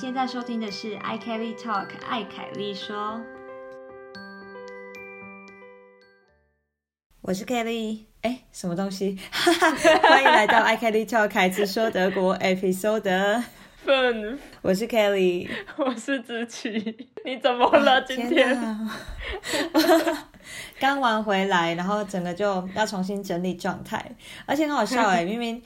现在收听的是 i Kelly Talk，艾凯丽说。我是 Kelly，哎，什么东西？欢迎来到 i Kelly Talk，凯子说德国 Episode。粉，我是 Kelly，我是子琪。你怎么了？今天？刚玩回来，然后整个就要重新整理状态，而且很好笑哎，明明。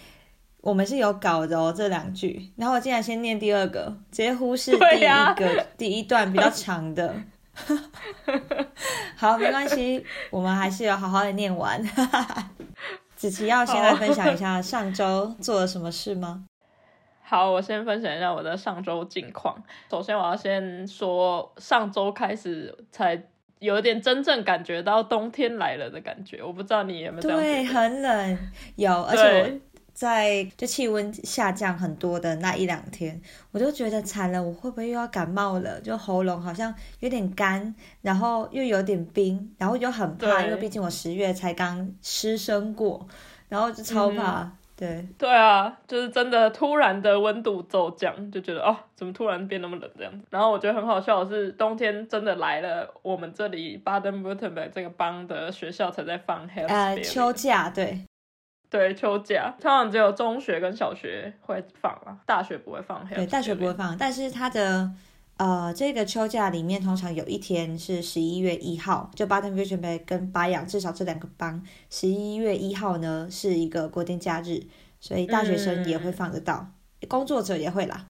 我们是有稿的哦，这两句，然后我竟然先念第二个，直接忽视第一个第一段比较长的。好，没关系，我们还是有好好的念完。子琪要先来分享一下上周做了什么事吗？好，我先分享一下我的上周近况。首先，我要先说，上周开始才有点真正感觉到冬天来了的感觉。我不知道你有没有？对，很冷，有，而且。在就气温下降很多的那一两天，我就觉得惨了，我会不会又要感冒了？就喉咙好像有点干，然后又有点冰，然后又很怕，因为毕竟我十月才刚失声过，然后就超怕。对对啊，就是真的突然的温度骤降，就觉得哦，怎么突然变那么冷这样子？然后我觉得很好笑的是，冬天真的来了，我们这里巴登布特贝这个邦的学校才在放呃秋假，对。对秋假，通常只有中学跟小学会放啊，大学不会放。对，大学不会放，但是它的呃这个秋假里面，通常有一天是十一月一号，就巴登维特贝跟巴扬至少这两个邦，十一月一号呢是一个国定假日，所以大学生也会放得到，工作者也会啦。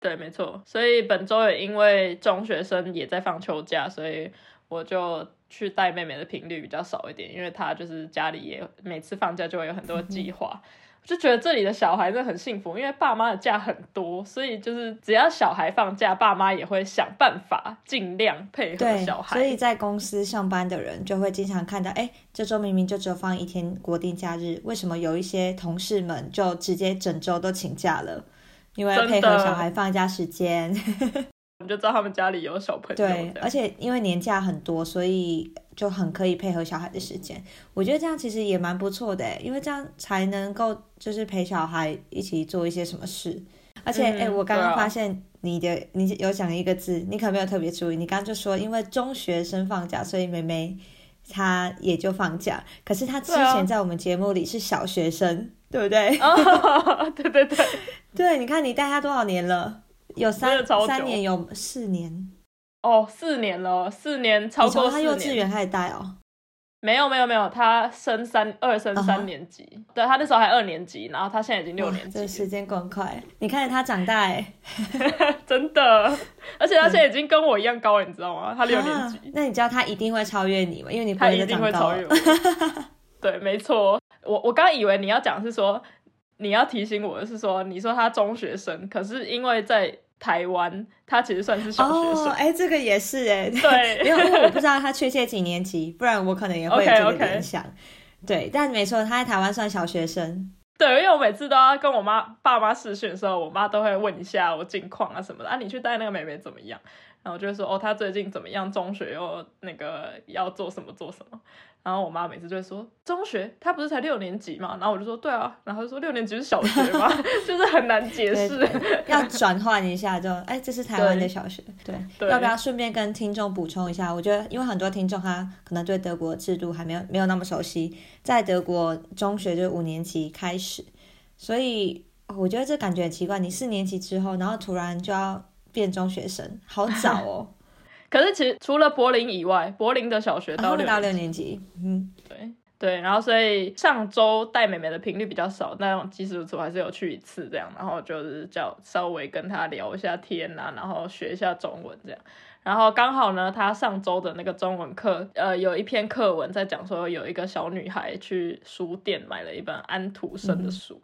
对，没错，所以本周也因为中学生也在放秋假，所以我就。去带妹妹的频率比较少一点，因为她就是家里也每次放假就会有很多计划，我就觉得这里的小孩真的很幸福，因为爸妈的假很多，所以就是只要小孩放假，爸妈也会想办法尽量配合小孩。所以在公司上班的人就会经常看到，哎，这周明明就只有放一天国定假日，为什么有一些同事们就直接整周都请假了？因为配合小孩放假时间。你就知道他们家里有小朋友。对，而且因为年假很多，所以就很可以配合小孩的时间。我觉得这样其实也蛮不错的，因为这样才能够就是陪小孩一起做一些什么事。而且，哎，我刚刚发现你的你有讲一个字，你可能没有特别注意。你刚刚就说，因为中学生放假，所以妹妹她也就放假。可是她之前在我们节目里是小学生，对不对？对对 对，对，你看你带她多少年了？有三三年，有四年，哦，四年了，四年超过他幼稚园开始带哦，没有没有没有，他升三二升三年级，对他那时候还二年级，然后他现在已经六年级，这时间过快，你看着他长大哎，真的，而且他现在已经跟我一样高了，你知道吗？他六年级，那你知道他一定会超越你吗？因为你他一定会超越我，对，没错，我我刚以为你要讲是说。你要提醒我的是说，你说他中学生，可是因为在台湾，他其实算是小学生。哎，这个也是哎，对，因为我不知道他确切几年级，不然我可能也会有这个 联想。对，但没错，他在台湾算小学生。对，因为我每次都要跟我妈爸妈试训的时候，我妈都会问一下我近况啊什么的。啊，你去带那个妹妹怎么样？然后就会说，哦，她最近怎么样？中学又那个要做什么做什么？然后我妈每次就会说中学，他不是才六年级嘛？然后我就说对啊，然后就说六年级是小学嘛，就是很难解释，要转换一下就，哎，这是台湾的小学，对，要不要顺便跟听众补充一下？我觉得因为很多听众他可能对德国制度还没有没有那么熟悉，在德国中学就是五年级开始，所以我觉得这感觉很奇怪，你四年级之后，然后突然就要变中学生，好早哦。可是其实除了柏林以外，柏林的小学到六到六年级，嗯，对对，然后所以上周带妹妹的频率比较少，但即使如此，我还是有去一次这样，然后就是叫稍微跟她聊一下天啊，然后学一下中文这样，然后刚好呢，她上周的那个中文课，呃，有一篇课文在讲说有一个小女孩去书店买了一本安徒生的书。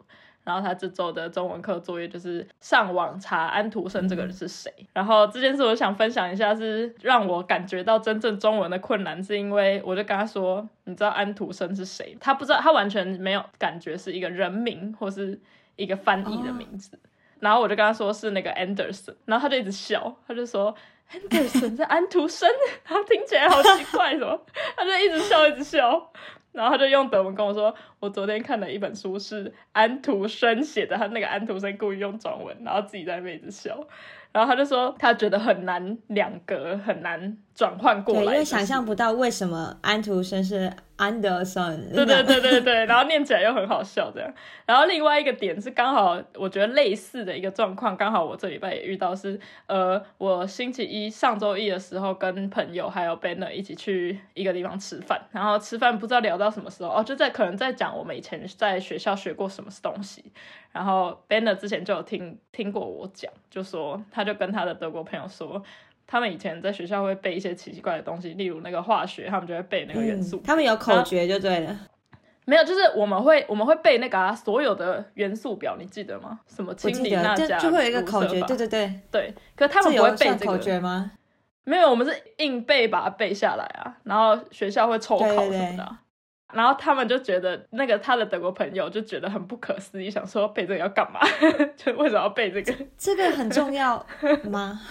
然后他这周的中文课作业就是上网查安徒生这个人是谁。然后这件事我想分享一下，是让我感觉到真正中文的困难，是因为我就跟他说：“你知道安徒生是谁？”他不知道，他完全没有感觉是一个人名或是一个翻译的名字。然后我就跟他说是那个 Anderson，然后他就一直笑，他就说 Anderson 是安徒生，然后听起来好奇怪什么，他就一直笑一直笑。然后他就用德文跟我说：“我昨天看了一本书，是安徒生写的。他那个安徒生故意用中文，然后自己在那边一直笑。然后他就说他觉得很难两格很难转换过来，因为想象不到为什么安徒生是 Anderson，对对对对对，然后念起来又很好笑这样。然后另外一个点是刚好我觉得类似的一个状况，刚好我这礼拜也遇到是，呃，我星期一上周一的时候跟朋友还有 Banner 一起去一个地方吃饭，然后吃饭不知道聊到什么时候哦，就在可能在讲我们以前在学校学过什么东西，然后 Banner 之前就有听听过我讲，就说他就跟他的德国朋友说。他们以前在学校会背一些奇奇怪的东西，例如那个化学，他们就会背那个元素。他们有口诀就对了。没有，就是我们会我们会背那个所有的元素表，你记得吗？什么氢锂钠钾就会有一个口诀，对对对对。可他们不会背这个口诀吗？没有，我们是硬背把它背下来啊，然后学校会抽考什么的。然后他们就觉得那个他的德国朋友就觉得很不可思议，想说背这个要干嘛？就为什么要背这个？这个很重要吗？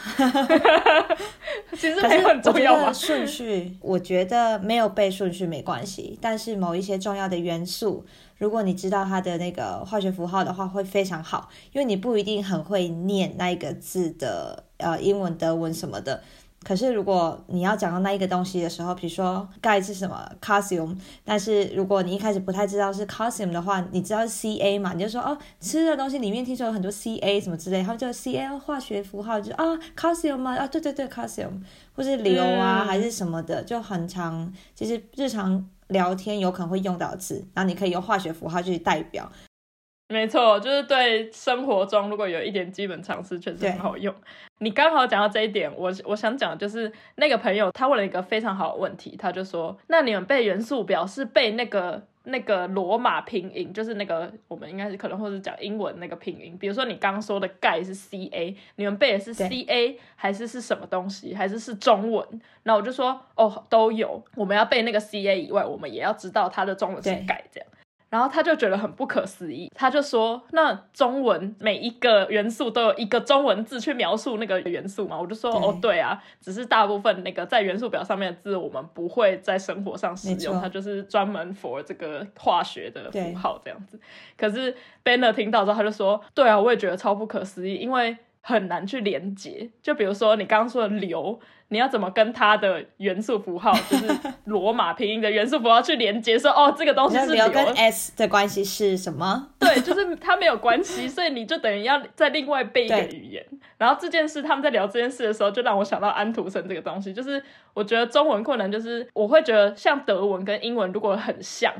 其实没有很重要吗？顺序，我觉得没有背顺序没关系。但是某一些重要的元素，如果你知道它的那个化学符号的话，会非常好，因为你不一定很会念那一个字的呃英文、德文什么的。可是，如果你要讲到那一个东西的时候，比如说钙是什么，calcium，但是如果你一开始不太知道是 calcium 的话，你知道是 Ca 嘛，你就说哦，吃的东西里面听说有很多 Ca 什么之类，他们就 Ca 化学符号就啊 calcium 嘛？啊，对对对 calcium，或是硫啊还是什么的，就很常，其实日常聊天有可能会用到字，然后你可以用化学符号去代表。没错，就是对生活中如果有一点基本常识，确实很好用。你刚好讲到这一点，我我想讲就是那个朋友他问了一个非常好的问题，他就说：那你们背元素表是背那个那个罗马拼音，就是那个我们应该是可能或者讲英文那个拼音，比如说你刚说的钙是 C A，你们背的是 C A 还是是什么东西，还是是中文？那我就说哦都有，我们要背那个 C A 以外，我们也要知道它的中文是钙这样。然后他就觉得很不可思议，他就说：“那中文每一个元素都有一个中文字去描述那个元素嘛？”我就说：“哦，对啊，只是大部分那个在元素表上面的字，我们不会在生活上使用，它就是专门 for 这个化学的符号这样子。”可是 Banner 听到之后，他就说：“对啊，我也觉得超不可思议，因为很难去连接。就比如说你刚刚说的硫。”你要怎么跟它的元素符号，就是罗马拼音的元素符号去连接？说哦，这个东西是硫跟 S 的关系是什么？对，就是它没有关系，所以你就等于要再另外背一个语言。然后这件事，他们在聊这件事的时候，就让我想到安徒生这个东西。就是我觉得中文困难，就是我会觉得像德文跟英文如果很像。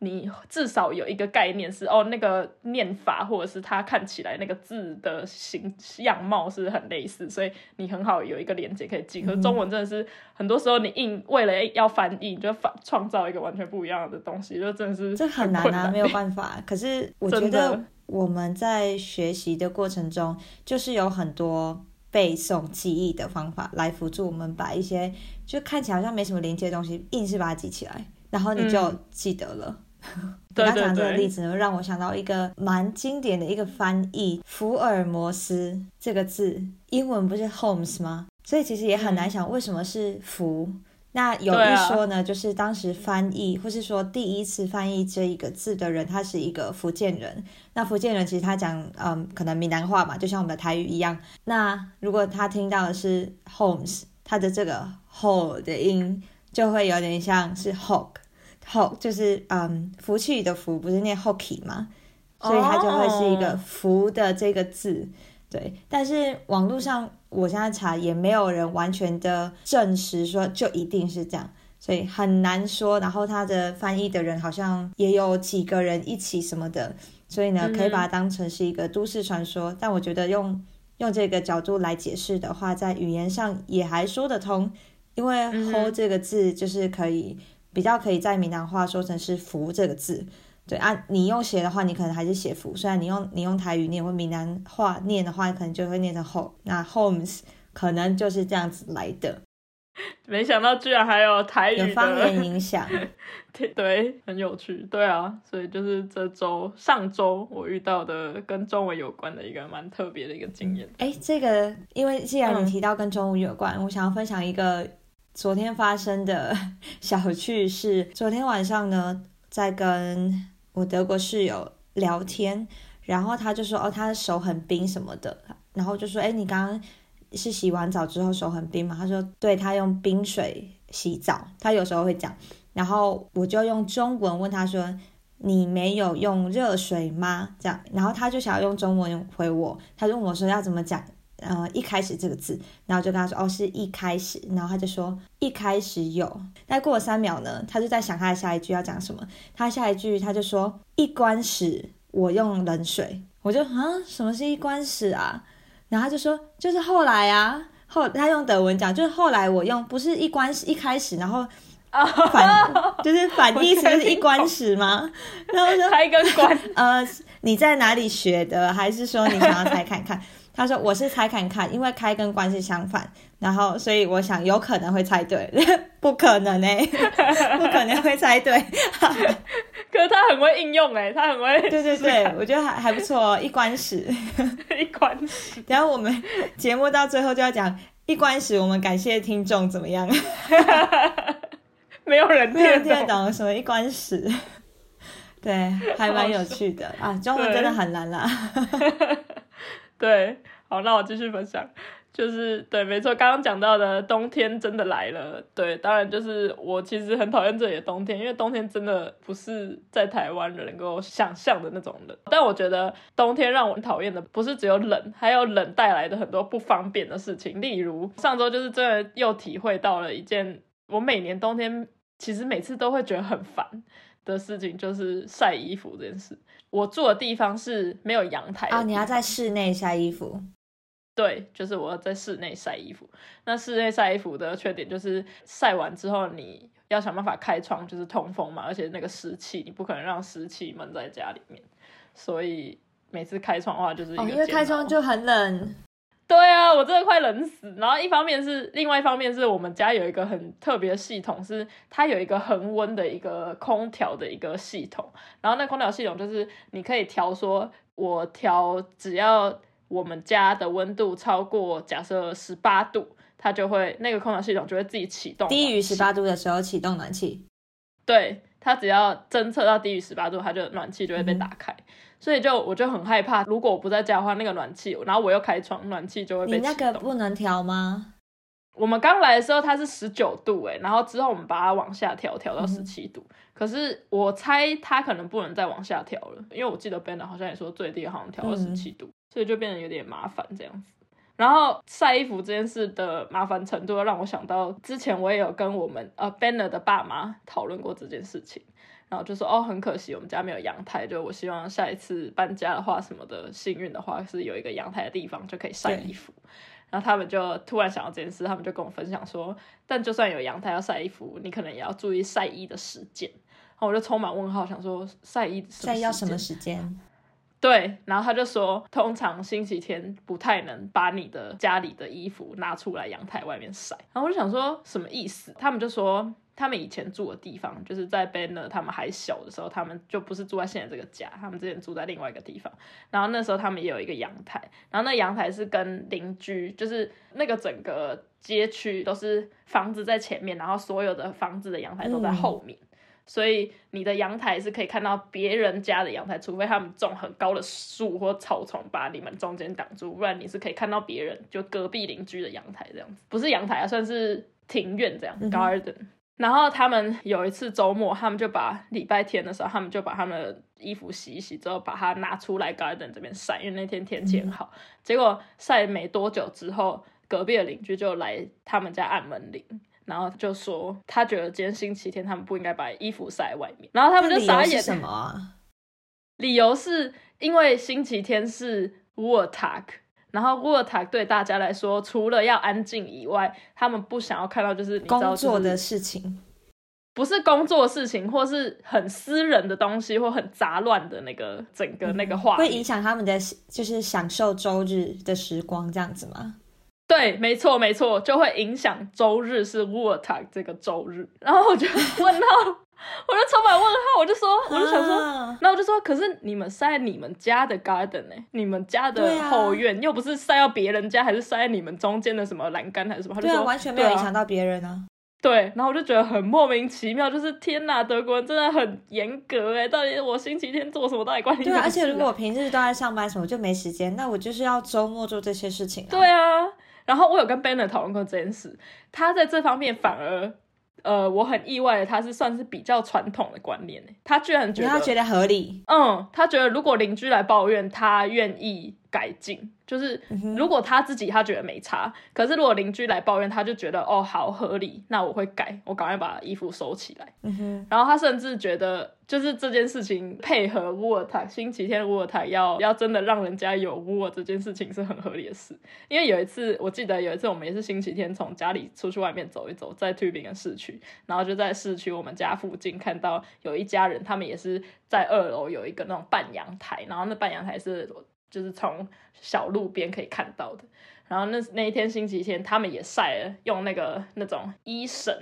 你至少有一个概念是哦，那个念法或者是它看起来那个字的形样貌是很类似，所以你很好有一个连接可以记。可是中文真的是很多时候你硬为了要翻译，你就反创造一个完全不一样的东西，就真的是这很难啊，没有办 法。可是我觉得我们在学习的过程中，就是有很多背诵记忆的方法来辅助我们把一些就看起来好像没什么连接的东西，硬是把它记起来，然后你就记得了。你刚讲这个例子呢，让我想到一个蛮经典的一个翻译“福尔摩斯”这个字，英文不是 Holmes 吗？所以其实也很难想为什么是“福”。那有一说呢，就是当时翻译或是说第一次翻译这一个字的人，他是一个福建人。那福建人其实他讲嗯，可能闽南话嘛，就像我们的台语一样。那如果他听到的是 Holmes，他的这个 Ho 的音就会有点像是 Hawk。后就是嗯，福气的福不是念 hockey 吗？所以它就会是一个福的这个字，对。但是网络上我现在查也没有人完全的证实说就一定是这样，所以很难说。然后它的翻译的人好像也有几个人一起什么的，所以呢，可以把它当成是一个都市传说。但我觉得用用这个角度来解释的话，在语言上也还说得通，因为 hold 这个字就是可以。比较可以在闽南话说成是“福”这个字，对啊，你用写的话，你可能还是写“福”，虽然你用你用台语念或闽南话念的话，可能就会念成 “home”。那 “homes” 可能就是这样子来的。没想到居然还有台语的方言影响，对，很有趣。对啊，所以就是这周上周我遇到的跟中文有关的一个蛮特别的一个经验。哎，这个因为既然你提到跟中文有关，我想要分享一个。昨天发生的 小趣事。昨天晚上呢，在跟我德国室友聊天，然后他就说：“哦，他的手很冰什么的。”然后就说：“哎，你刚刚是洗完澡之后手很冰吗，他说对他用冰水洗澡，他有时候会讲，然后我就用中文问他说。你没有用热水吗？这样，然后他就想要用中文回我，他问我说要怎么讲，呃，一开始这个字，然后就跟他说，哦，是一开始，然后他就说一开始有，但过了三秒呢，他就在想他的下一句要讲什么，他下一句他就说一关始我用冷水，我就啊，什么是一关始啊？然后他就说就是后来啊，后他用德文讲，就是后来我用不是一关始一开始，然后。反 就是反义词是一关始吗？然后说开跟关，呃，你在哪里学的？还是说你想要猜看看？他说我是猜看看，因为开跟关是相反，然后所以我想有可能会猜对，不可能哎，不可能会猜对。可是他很会应用哎，他很会。对对对，我觉得还还不错哦，一关始，一关始。然后我们节目到最后就要讲一关始，我们感谢听众怎么样？没有人听得懂什么一关始，对，还蛮有趣的啊，中文真的很难啦。对，好，那我继续分享，就是对，没错，刚刚讲到的冬天真的来了。对，当然就是我其实很讨厌这里的冬天，因为冬天真的不是在台湾人能够想象的那种冷。但我觉得冬天让我讨厌的不是只有冷，还有冷带来的很多不方便的事情，例如上周就是真的又体会到了一件我每年冬天。其实每次都会觉得很烦的事情，就是晒衣服这件事。我住的地方是没有阳台啊，你要在室内晒衣服。对，就是我要在室内晒衣服。那室内晒衣服的缺点就是晒完之后你要想办法开窗，就是通风嘛，而且那个湿气你不可能让湿气闷在家里面，所以每次开窗的话就是因为开窗就很冷。对啊，我真的快冷死。然后一方面是，另外一方面是我们家有一个很特别的系统，是它有一个恒温的一个空调的一个系统。然后那空调系统就是你可以调，说我调只要我们家的温度超过假设十八度，它就会那个空调系统就会自己启动。低于十八度的时候启动暖气。对，它只要侦测到低于十八度，它就暖气就会被打开。所以就我就很害怕，如果我不在家的话，那个暖气，然后我又开窗，暖气就会被你那个不能调吗？我们刚来的时候它是十九度哎，然后之后我们把它往下调，调到十七度。可是我猜它可能不能再往下调了，因为我记得 Ben 好像也说最低好像调到十七度，所以就变得有点麻烦这样子。然后晒衣服这件事的麻烦程度，让我想到之前我也有跟我们呃 Benner 的爸妈讨论过这件事情。然后就说哦，很可惜我们家没有阳台，就我希望下一次搬家的话什么的，幸运的话是有一个阳台的地方就可以晒衣服。然后他们就突然想到这件事，他们就跟我分享说，但就算有阳台要晒衣服，你可能也要注意晒衣的时间。然后我就充满问号，想说晒衣晒要什么时间？对，然后他就说，通常星期天不太能把你的家里的衣服拿出来阳台外面晒。然后我就想说什么意思？他们就说。他们以前住的地方，就是在 Banner 他们还小的时候，他们就不是住在现在这个家，他们之前住在另外一个地方。然后那时候他们也有一个阳台，然后那阳台是跟邻居，就是那个整个街区都是房子在前面，然后所有的房子的阳台都在后面，所以你的阳台是可以看到别人家的阳台，除非他们种很高的树或草丛把你们中间挡住，不然你是可以看到别人就隔壁邻居的阳台这样子，不是阳台啊，算是庭院这样，garden。然后他们有一次周末，他们就把礼拜天的时候，他们就把他们的衣服洗一洗之后，把它拿出来 garden 这边晒，因为那天天气很好。结果晒没多久之后，隔壁的邻居就来他们家按门铃，然后就说他觉得今天星期天他们不应该把衣服晒在外面。然后他们就傻眼。什么？理由是因为星期天是 work Talk，。然后沃塔对大家来说，除了要安静以外，他们不想要看到就是工作的事情，不是工作事情，或是很私人的东西，或很杂乱的那个整个那个画会影响他们的就是享受周日的时光这样子吗？对，没错没错，就会影响周日是沃塔这个周日。然后我就 问到。我就充满问号，我就说，我就想说，那我就说，可是你们晒你们家的 garden 呢？你们家的后院又不是晒到别人家，还是晒在你们中间的什么栏杆还是什么？对啊，完全没有影响到别人啊。对，然后我就觉得很莫名其妙，就是天哪，德国人真的很严格哎，到底我星期天做什么到底关你什么事？对，而且如果我平日都在上班什么就没时间，那我就是要周末做这些事情啊。对啊。然后我有跟 Banner 讨论过这件事，他在这方面反而。呃，我很意外的，他是算是比较传统的观念他居然觉得他觉得合理，嗯，他觉得如果邻居来抱怨，他愿意改进。就是如果他自己他觉得没差，可是如果邻居来抱怨，他就觉得哦好合理，那我会改，我赶快把衣服收起来。然后他甚至觉得，就是这件事情配合乌尔台星期天乌尔台要要真的让人家有乌尔这件事情是很合理的事。因为有一次我记得有一次我们也是星期天从家里出去外面走一走，在 t u b i n 的市区，然后就在市区我们家附近看到有一家人，他们也是在二楼有一个那种半阳台，然后那半阳台是。就是从小路边可以看到的，然后那那一天星期天，他们也晒了，用那个那种衣绳，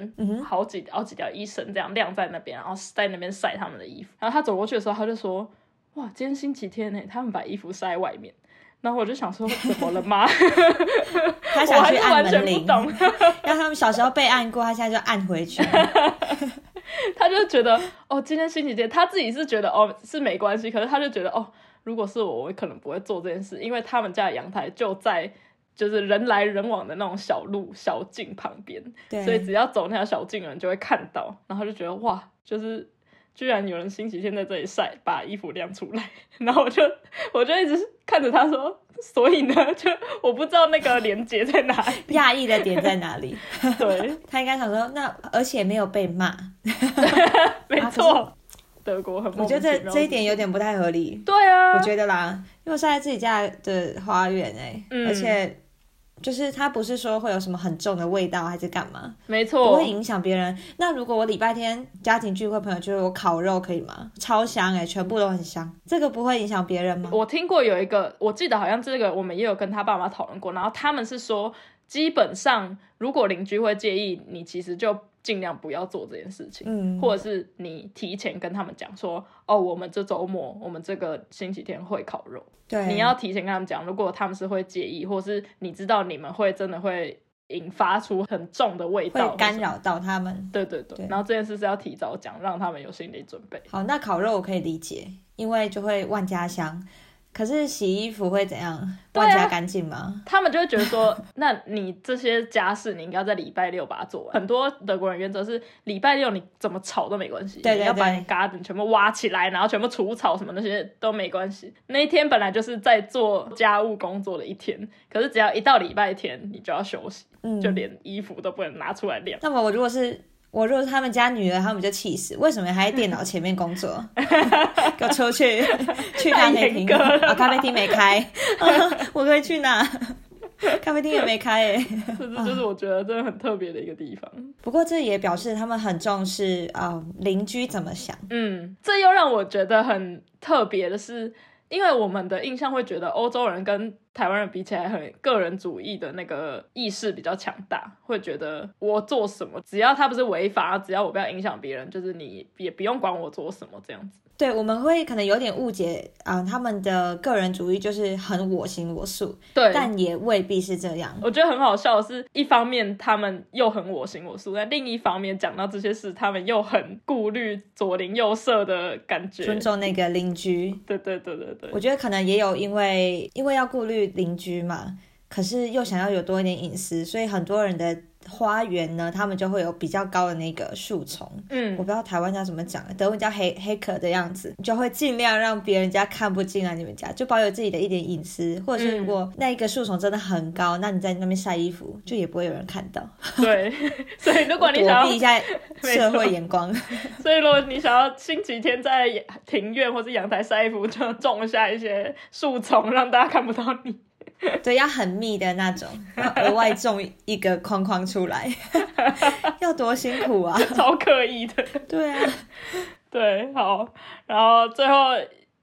好几好几条衣绳这样晾在那边，然后在那边晒他们的衣服。然后他走过去的时候，他就说：“哇，今天星期天呢，他们把衣服晒在外面。”然后我就想说：“怎么了吗？” 他想去按门铃，让他们小时候被按过，他现在就按回去。他就觉得哦，今天星期天，他自己是觉得哦是没关系，可是他就觉得哦。如果是我，我可能不会做这件事，因为他们家的阳台就在就是人来人往的那种小路小径旁边，所以只要走那条小径的人就会看到，然后就觉得哇，就是居然有人星期天在这里晒，把衣服晾出来，然后我就我就一直看着他说，所以呢，就我不知道那个连接在哪里，讶异的点在哪里？对他应该想说，那而且没有被骂，没错。德国很，我觉得这这一点有点不太合理。对啊，我觉得啦，因为晒在自己家的花园哎，而且就是它不是说会有什么很重的味道还是干嘛？没错，不会影响别人。那如果我礼拜天家庭聚会，朋友就是我烤肉可以吗？超香哎，全部都很香，这个不会影响别人吗？我听过有一个，我记得好像这个我们也有跟他爸妈讨论过，然后他们是说，基本上如果邻居会介意，你其实就。尽量不要做这件事情，嗯，或者是你提前跟他们讲说，哦，我们这周末，我们这个星期天会烤肉，对，你要提前跟他们讲，如果他们是会介意，或是你知道你们会真的会引发出很重的味道，会干扰到他们，对对对，然后这件事是要提早讲，让他们有心理准备。好，那烤肉我可以理解，因为就会万家香。可是洗衣服会怎样？万家干净吗？他们就会觉得说，那你这些家事你应该在礼拜六把它做完。很多德国人原则是礼拜六你怎么吵都没关系，对要把你 garden 全部挖起来，然后全部除草什么那些都没关系。那一天本来就是在做家务工作的一天，可是只要一到礼拜天，你就要休息，就连衣服都不能拿出来晾。那么我如果是。我如果是他们家女儿，他们就气死。为什么还在电脑前面工作？给我出去，去咖啡厅。啊，咖啡厅没开，我可以去哪？咖啡厅也没开，诶，这就是我觉得真的很特别的一个地方。不过这也表示他们很重视啊邻居怎么想。嗯，这又让我觉得很特别的是。因为我们的印象会觉得欧洲人跟台湾人比起来，很个人主义的那个意识比较强大，会觉得我做什么，只要他不是违法，只要我不要影响别人，就是你也不用管我做什么这样子。对，我们会可能有点误解啊，他们的个人主义就是很我行我素，对，但也未必是这样。我觉得很好笑的是，一方面他们又很我行我素，但另一方面讲到这些事，他们又很顾虑左邻右舍的感觉，尊重那个邻居。对对对对对，我觉得可能也有因为因为要顾虑邻居嘛，可是又想要有多一点隐私，所以很多人的。花园呢，他们就会有比较高的那个树丛，嗯，我不知道台湾叫怎么讲，德文叫黑黑壳的样子，就会尽量让别人家看不进来你们家，就保有自己的一点隐私。或者是如果那一个树丛真的很高，那你在那边晒衣服，就也不会有人看到。对，所以如果你想要避一下社会眼光，所以如果你想要星期天在庭院或者阳台晒衣服，就种下一些树丛，让大家看不到你。对，要很密的那种，要额外种一个框框出来，要多辛苦啊！超刻意的。对啊，对，好。然后最后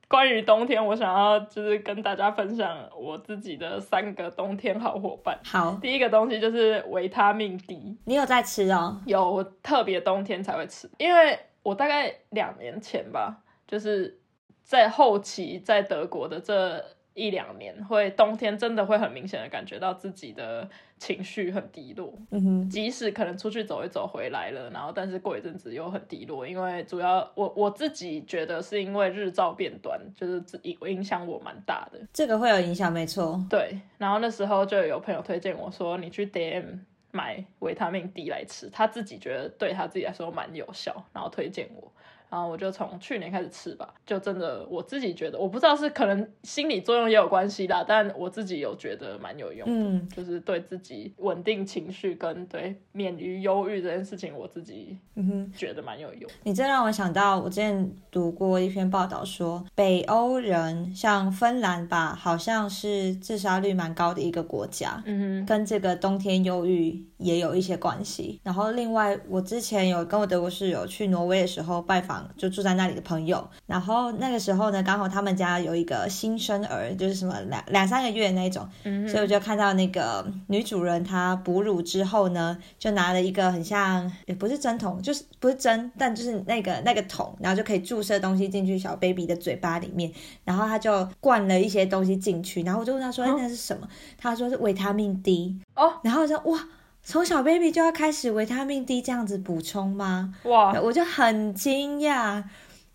关于冬天，我想要就是跟大家分享我自己的三个冬天好伙伴。好，第一个东西就是维他命 D，你有在吃哦？有，特别冬天才会吃，因为我大概两年前吧，就是在后期在德国的这。一两年，会冬天真的会很明显的感觉到自己的情绪很低落。嗯哼，即使可能出去走一走回来了，然后但是过一阵子又很低落，因为主要我我自己觉得是因为日照变短，就是影影响我蛮大的。这个会有影响，没错。对，然后那时候就有朋友推荐我说，你去 DM 买维他命 D 来吃，他自己觉得对他自己来说蛮有效，然后推荐我。然后我就从去年开始吃吧，就真的我自己觉得，我不知道是可能心理作用也有关系啦，但我自己有觉得蛮有用的，嗯就是对自己稳定情绪跟对免于忧郁这件事情，我自己嗯哼，觉得蛮有用。你这让我想到，我之前读过一篇报道说，北欧人像芬兰吧，好像是自杀率蛮高的一个国家。嗯哼跟这个冬天忧郁也有一些关系。然后另外，我之前有跟我德国室友去挪威的时候拜访，就住在那里的朋友。然后那个时候呢，刚好他们家有一个新生儿，就是什么两两三个月那种，嗯所以我就看到那个女主人她哺乳之后呢，就拿了一个很像也不是针筒，就是不是针，但就是那个那个桶，然后就可以注射东西进去小 baby 的嘴巴里面，然后他就灌了一些东西进去，然后我就问他说：“哎，那是什么？”他说是维他命 D。哦，然后我说哇，从小 baby 就要开始维他命 D 这样子补充吗？哇，我就很惊讶。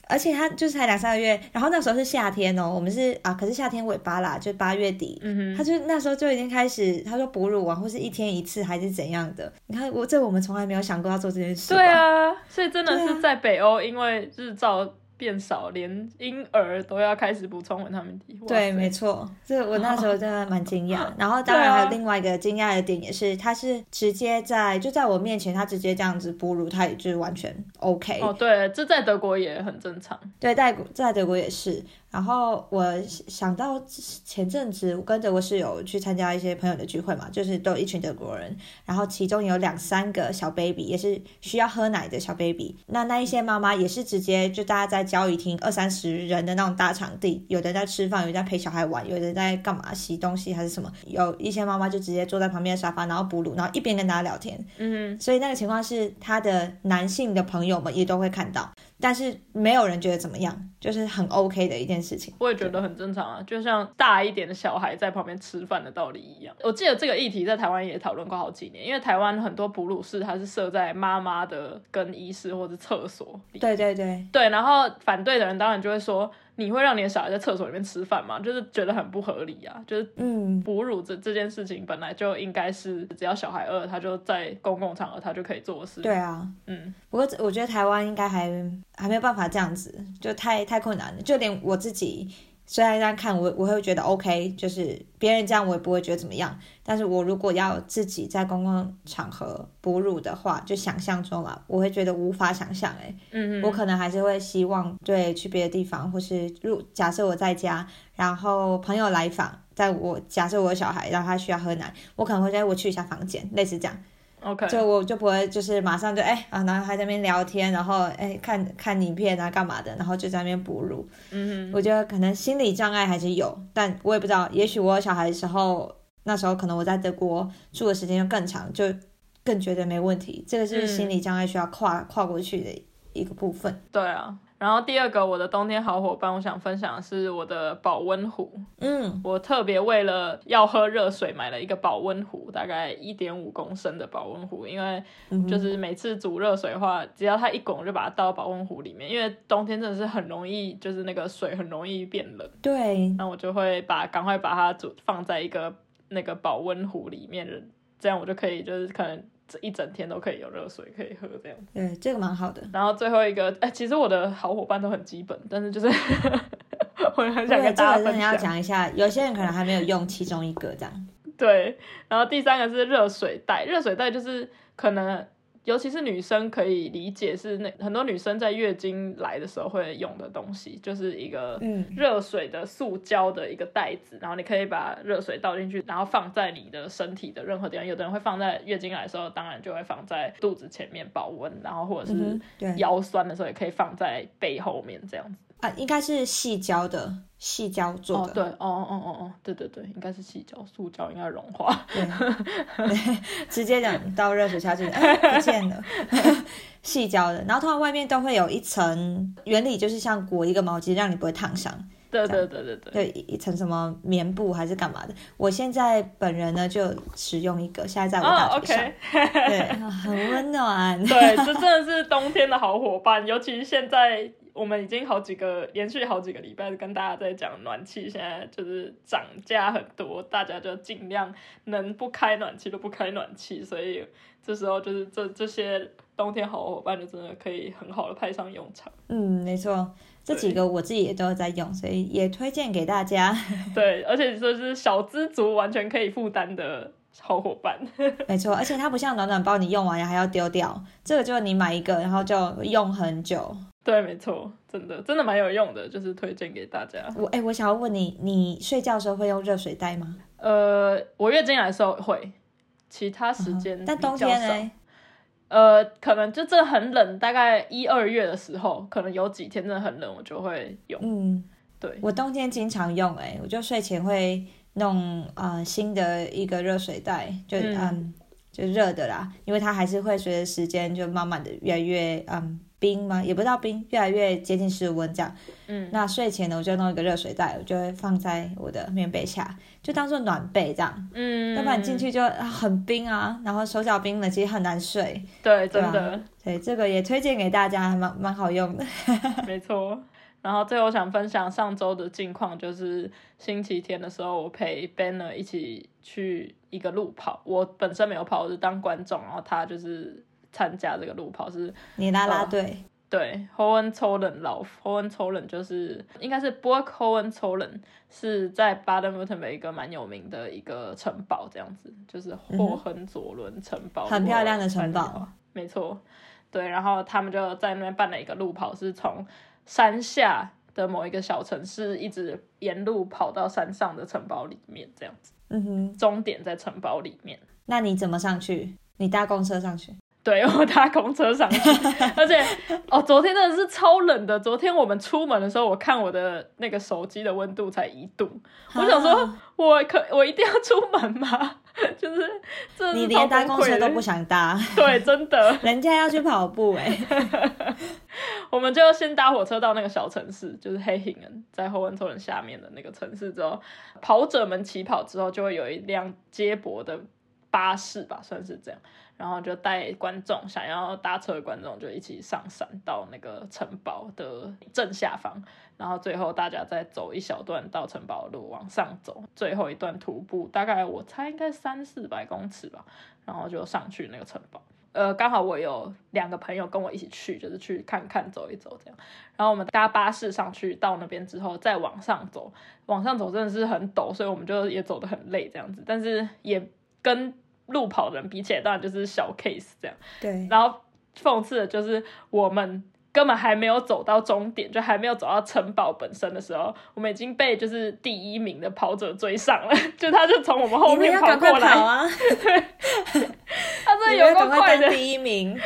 而且他就是才两三个月，然后那时候是夏天哦，我们是啊，可是夏天尾巴啦，就八月底，嗯哼，他就那时候就已经开始，他说哺乳完或是一天一次还是怎样的。你看我这我们从来没有想过要做这件事。对，啊，所以真的是在北欧，因为日照变少，连婴儿都要开始补充维他命 D。对，没错，这我那时候真的蛮惊讶。然后当然还有另外一个惊讶的点也是，他是直接在就在我面前，他直接这样子哺乳，他也就是完全 OK。哦，对，这在德国也很正常。对，在在德国也是。然后我想到前阵子我跟德国室友去参加一些朋友的聚会嘛，就是都有一群德国人，然后其中有两三个小 baby 也是需要喝奶的小 baby。那那一些妈妈也是直接就大家在交易厅二三十人的那种大场地，有的在吃饭，有的在陪小孩玩，有的在干嘛洗东西还是什么。有一些妈妈就直接坐在旁边的沙发，然后哺乳，然后一边跟大家聊天。嗯所以那个情况是，他的男性的朋友们也都会看到，但是没有人觉得怎么样，就是很 OK 的一件事情。我也觉得很正常啊，就像大一点的小孩在旁边吃饭的道理一样。我记得这个议题在台湾也讨论过好几年，因为台湾很多哺乳室它是设在妈妈的更衣室或者厕所里。对对对，对，然后反对的人当然就会说，你会让你的小孩在厕所里面吃饭吗？就是觉得很不合理啊，就是嗯，哺乳这这件事情本来就应该是只要小孩饿，他就在公共场合他就可以做的事。对，啊。嗯，不过我觉得台湾应该还还没有办法这样子，就太太困难了。就连我自己虽然这样看，我我会觉得 OK，就是别人这样我也不会觉得怎么样。但是我如果要自己在公共场合哺乳的话，就想象中啊，我会觉得无法想象哎、嗯。我可能还是会希望对去别的地方，或是如假设我在家，然后朋友来访，在我假设我有小孩，然后他需要喝奶，我可能会在我去一下房间，类似这样，，OK，就我就不会就是马上就哎、啊，然后还在那边聊天，然后哎看看影片啊干嘛的，然后就在那边哺乳。嗯哼，我觉得可能心理障碍还是有，但我也不知道，也许我有小孩的时候，那时候可能我在德国住的时间就更长，就更觉得没问题。这个是心理障碍需要跨、跨过去的一个部分。对啊。然后第二个，我的冬天好伙伴，我想分享的是我的保温壶。嗯，我特别为了要喝热水买了一个保温壶，大概一点五公升的保温壶，因为嗯就是每次煮热水的话，只要它一滚，我就把它倒到保温壶里面，因为冬天真的是很容易，就是那个水很容易变冷，对，那我就会把赶快把它煮放在一个那个保温壶里面，这样我就可以就是可能这一整天都可以有热水可以喝这样。对，这个蛮好的。然后最后一个，哎、其实我的好伙伴都很基本，但是就是 我很想对，跟这个真的要大家分享。讲一下，有些人可能还没有用其中一个这样。对，然后第三个是热水袋，热水袋就是可能。尤其是女生可以理解，是那很多女生在月经来的时候会用的东西，就是一个嗯热水的塑胶的一个袋子，然后你可以把热水倒进去，然后放在你的身体的任何地方。有的人会放在月经来的时候，当然就会放在肚子前面保温，然后或者是腰酸的时候也可以放在背后面这样子。啊，应该是细胶的，细胶做哦，的。对，哦哦哦哦，对对对，应该是细胶，塑胶应该融化。对，对，直接讲倒热水下去，哎，不见了，细胶的。然后通常外面都会有一层，原理就是像裹一个毛巾，让你不会烫伤。对对对对对，对一层什么棉布还是干嘛的。我现在本人呢就使用一个，现在在我大哦腿上，，OK，对，很温暖。对，这真的是冬天的好伙伴，尤其是现在我们已经好几个连续好几个礼拜跟大家在讲暖气，现在就是涨价很多，大家就尽量能不开暖气都不开暖气，所以这时候就是这这些冬天好伙伴就真的可以很好的派上用场。嗯，没错，这几个我自己也都有在用，所以也推荐给大家。对，而且说是小资族完全可以负担的好伙伴。没错，而且它不像暖暖包，你用完还要丢掉，这个就你买一个，然后就用很久。对，没错，真的真的蛮有用的，就是推荐给大家。我哎、我想要问你，你睡觉的时候会用热水袋吗？呃，我月经来的时候会，其他时间、嗯但冬天呢？呃，可能就真的很冷，大概一二月的时候，可能有几天真的很冷，我就会用。嗯，对，我冬天经常用、哎，我就睡前会弄呃新的一个热水袋，就嗯嗯就热的啦，因为它还是会随着时间就慢慢的越来越嗯冰嘛？也不到冰，越来越接近室温这样。嗯，那睡前呢，我就弄一个热水袋，我就会放在我的棉被下，就当做暖被这样。嗯，要不然进去就啊很冰啊，然后手脚冰冷，其实很难睡。对，真的、对，这个也推荐给大家，还蛮蛮好用的。没错。然后最后想分享上周的近况，就是星期天的时候，我陪 Banner 一起去一个路跑。我本身没有跑，我是当观众，然后他就是参加这个路跑，是你啦啦哦队，对，Hohenzollern 老 Hohenzollern 就是应该是 Burg Hohenzollern 是在巴登 württemberg 一个蛮有名的一个城堡，这样子就是霍亨佐伦城堡，嗯很漂亮的城堡没错。对，然后他们就在那边办了一个路跑，是从山下的某一个小城市一直沿路跑到山上的城堡里面，这样子，嗯哼，终点在城堡里面。那你怎么上去？你搭公车上去？对我搭公车上去，而且哦，昨天真的是超冷的。昨天我们出门的时候，我看我的那个手机的温度才一度，我想说啊，我可我一定要出门吗？就是你连搭公车都不想搭，对，真的，人家要去跑步哎、我们就先搭火车到那个小城市，就是黑 hình 恩，在后温托人下面的那个城市之后，跑者们起跑之后，就会有一辆接驳的巴士吧，算是这样，然后就带观众想要搭车的观众就一起上山到那个城堡的正下方，然后最后大家再走一小段到城堡路往上走，最后一段徒步大概我猜应该三四百公尺吧，然后就上去那个城堡。呃，刚好我有两个朋友跟我一起去，就是去看看走一走这样。然后我们搭巴士上去，到那边之后再往上走，往上走真的是很陡，所以我们就也走得很累这样子。但是也跟路跑的人比起来，当然就是小 case 这样。对，然后讽刺的就是我们根本还没有走到终点，就还没有走到城堡本身的时候，我们已经被就是第一名的跑者追上了，就他就从我们后面要赶快过来，跑啊！他真的你们要有够赶快快的，第一名，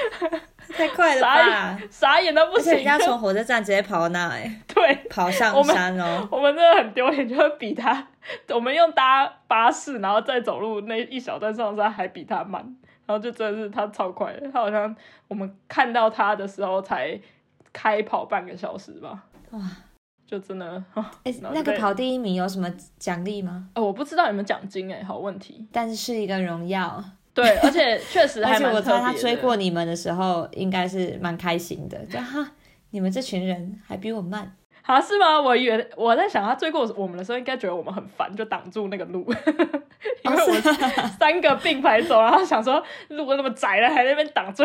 太快了傻吧！傻眼都不行人。家从火车站直接跑到那、哎，对，跑上山哦。我们真的很丢脸，就是比他，我们用搭巴士，然后再走路那一小段上山还比他慢，然后就真的是他超快的，他好像我们看到他的时候才开跑半个小时吧，哇，就真的，哎、那个跑第一名有什么奖励吗？哦，我不知道有没有奖金哎，好问题。但是是一个荣耀，对，而且确实 而且还蛮特我在他。追过你们的时候，应该是蛮开心的，就哈，你们这群人还比我慢。啊，是吗？我以为我在想他追过我们的时候，应该觉得我们很烦，就挡住那个路，因为我们三个并排走，然后想说路那么窄了，还在那边挡住。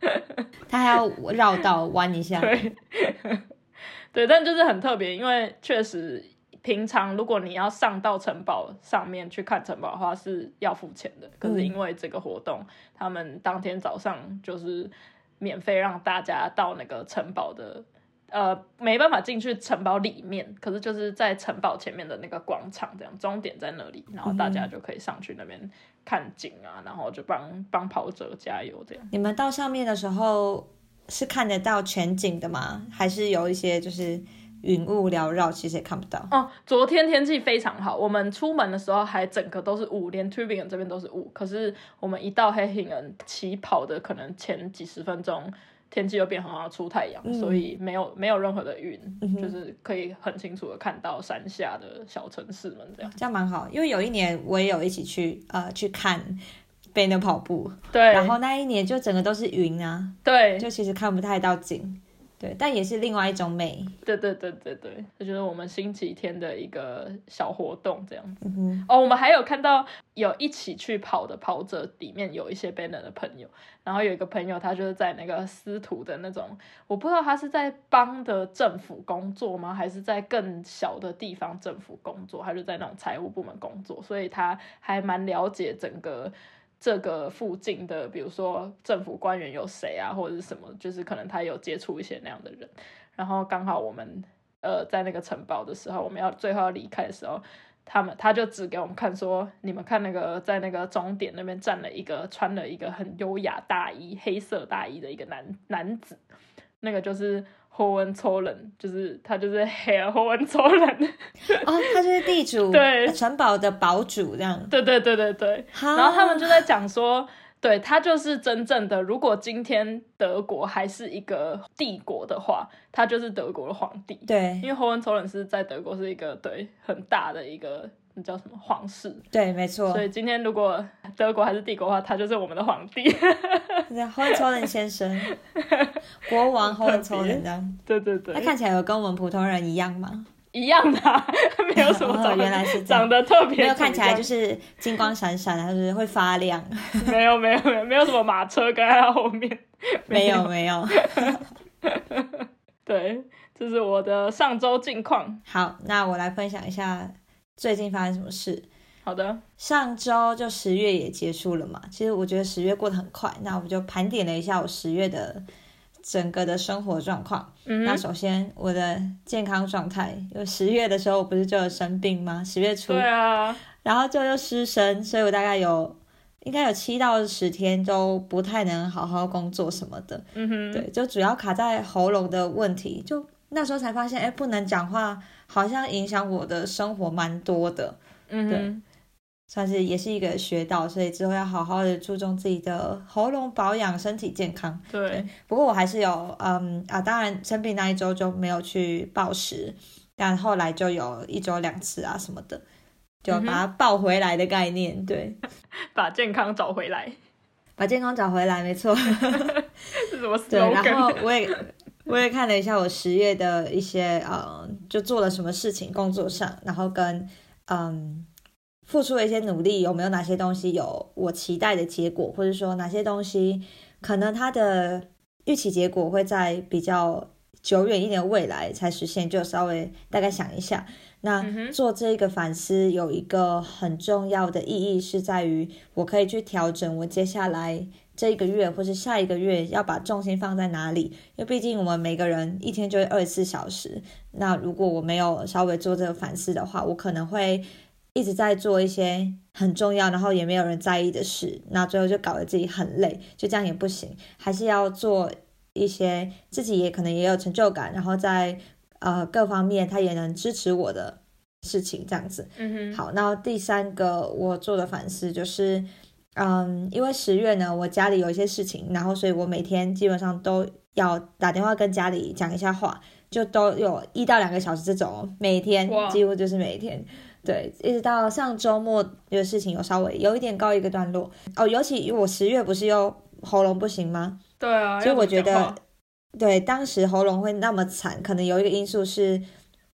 他还要绕道弯一下。对，对，但就是很特别，因为确实平常如果你要上到城堡上面去看城堡的话是要付钱的，可是因为这个活动，他们当天早上就是免费让大家到那个城堡的。呃，没办法进去城堡里面，可是就是在城堡前面的那个广场，这样终点在那里，然后大家就可以上去那边看景啊，然后就帮帮跑者加油这样。你们到上面的时候是看得到全景的吗？还是有一些就是云雾缭绕，其实也看不到？哦，昨天天气非常好，我们出门的时候还整个都是雾，连 Tubingen 这边都是雾。可是我们一到黑 hình 恩起跑的可能前几十分钟天气又变很好，出太阳，嗯。所以没有没有任何的云，嗯就是可以很清楚的看到山下的小城市们这样。这样蛮好，因为有一年我也有一起去呃去看 b a n 跑步，对，然后那一年就整个都是云啊，对。就其实看不太到景，对，但也是另外一种美。对对对对对，这就是我们星期天的一个小活动这样子。嗯哼，哦，我们还有看到有一起去跑的跑者里面有一些 Banner 的朋友，然后有一个朋友他就是在那个司徒的那种，我不知道他是在帮的政府工作吗，还是在更小的地方政府工作，他就在那种财务部门工作，所以他还蛮了解整个。这个附近的，比如说政府官员有谁啊，或者是什么，就是可能他有接触一些那样的人，然后刚好我们呃在那个城堡的时候，我们要最后要离开的时候，他们他就指给我们看说，你们看那个在那个终点那边站了一个穿了一个很优雅大衣黑色大衣的一个男男子，那个就是霍恩抽人，就是他就是 Hair 霍恩抽人，哦，他就是地主，对呃城堡的堡主这样。对对对对对，然然后他们就在讲说。对他就是真正的，如果今天德国还是一个帝国的话，他就是德国的皇帝。对因为霍恩抽人是在德国是一个对很大的一个那叫什么皇室，对，没错所，以今天如果德国还是帝国的话，他就是我们的皇帝。对，侯文抽人先生，国王侯文抽人这样。对对对，他看起来有跟我们普通人一样吗？一样的、啊，没有什么哦长得、原来是长得特别没有看起来就是金光闪闪的，就是会发亮。没有没有没有没有什么马车跟在他后面，没有没有。对，这是我的上周近况。好，那我来分享一下最近发生什么事。好的，上周就十月也结束了嘛，其实我觉得十月过得很快，那我就盘点了一下我十月的整个的生活状况。嗯，那首先我的健康状态，因为十月的时候我不是就有生病吗？十月初，对啊，然后就又失声，所以我大概有应该有七到十天都不太能好好工作什么的。嗯哼，对，就主要卡在喉咙的问题，就那时候才发现，哎，不能讲话，好像影响我的生活蛮多的。嗯对，算是也是一个学到，所以之后要好好的注重自己的喉咙保养、身体健康。对，不过我还是有，嗯啊，当然生病那一周就没有去暴食，但后来就有一周两次啊什么的，就把它抱回来的概念，对，把健康找回来，把健康找回来，没错。是什么对，然后我也我也看了一下我十月的一些，嗯，就做了什么事情，工作上，然后跟嗯。付出了一些努力，有没有哪些东西有我期待的结果，或者说哪些东西可能它的预期结果会在比较久远一点的未来才实现，就稍微大概想一下。那做这个反思有一个很重要的意义，是在于我可以去调整我接下来这一个月或是下一个月要把重心放在哪里。因为毕竟我们每个人一天就会二十四小时，那如果我没有稍微做这个反思的话，我可能会。一直在做一些很重要，然后也没有人在意的事，那最后就搞得自己很累，就这样也不行，还是要做一些自己也可能也有成就感，然后在呃各方面他也能支持我的事情，这样子。嗯哼，好，那第三个我做的反思就是，嗯，因为十月呢，我家里有一些事情，然后所以我每天基本上都要打电话跟家里讲一下话，就都有一到两个小时这种，每天哇几乎就是每天。对，一直到上周末的事情有稍微有一点告一个段落哦，尤其我十月不是又喉咙不行吗？对啊，所以我觉得对，当时喉咙会那么惨，可能有一个因素是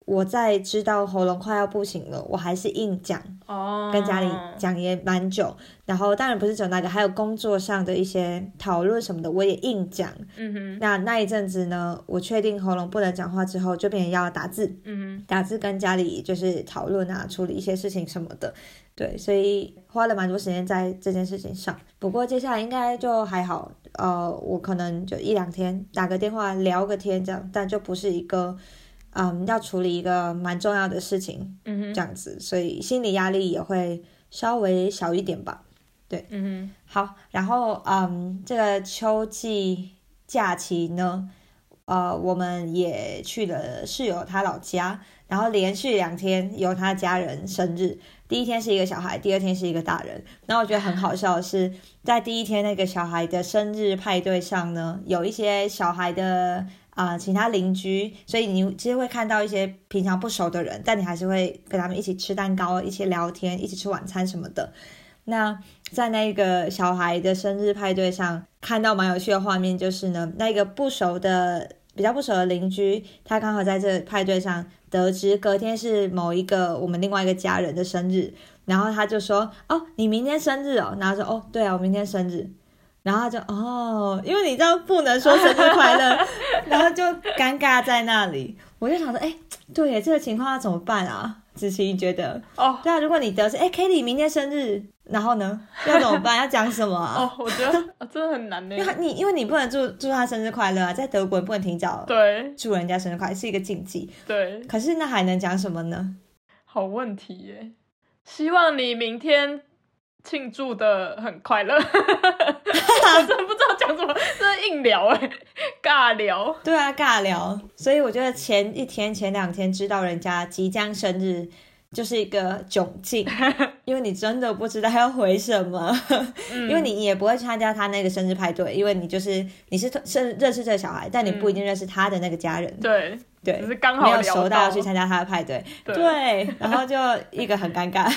我在知道喉咙快要不行了，我还是硬讲，哦，跟家里讲也蛮久。然后当然不是只有那个，还有工作上的一些讨论什么的，我也硬讲。嗯哼，那那一阵子呢，我确定喉咙不能讲话之后，就变成要打字，嗯哼打字跟家里就是讨论啊，处理一些事情什么的。对，所以花了蛮多时间在这件事情上。不过接下来应该就还好，呃，我可能就一两天打个电话聊个天这样，但就不是一个，嗯，要处理一个蛮重要的事情，嗯哼，这样子，所以心理压力也会稍微小一点吧。对嗯好，然后嗯，这个秋季假期呢，呃，我们也去了室友他老家，然后连续两天有他家人生日。第一天是一个小孩，第二天是一个大人。然后我觉得很好笑的是，在第一天那个小孩的生日派对上呢，有一些小孩的啊、其他邻居，所以你其实会看到一些平常不熟的人，但你还是会跟他们一起吃蛋糕、一起聊天、一起吃晚餐什么的。那在那个小孩的生日派对上，看到蛮有趣的画面，就是呢，那个不熟的、比较不熟的邻居，他刚好在这派对上得知隔天是某一个我们另外一个家人的生日，然后他就说：“哦，你明天生日哦。”然后说：“哦，对啊，我明天生日。”然后他就哦，因为你知道不能说生日快乐，然后就尴尬在那里。我就想说，哎，对耶，这个情况要怎么办啊？子琪，你觉得？哦对啊，如果你得知，哎 k a t i e 明天生日，然后呢，要怎么办？要讲什么啊？哦，我觉得、哦真的很难呢因为。你因为你不能祝祝他生日快乐啊，在德国你不能提早对祝人家生日快乐，是一个禁忌。对，可是那还能讲什么呢？好问题耶。希望你明天庆祝的很快乐。我 真的不知道讲什么，真的硬聊哎，尬聊。对啊，尬聊。所以我觉得前一天、前两天知道人家即将生日，就是一个窘境，因为你真的不知道要回什么，嗯因为你也不会参加他那个生日派对，因为你就是你是认认识这个小孩，但你不一定认识他的那个家人，对，对只，是刚好没有熟到要去参加他的派对，对对，然后就一个很尴尬。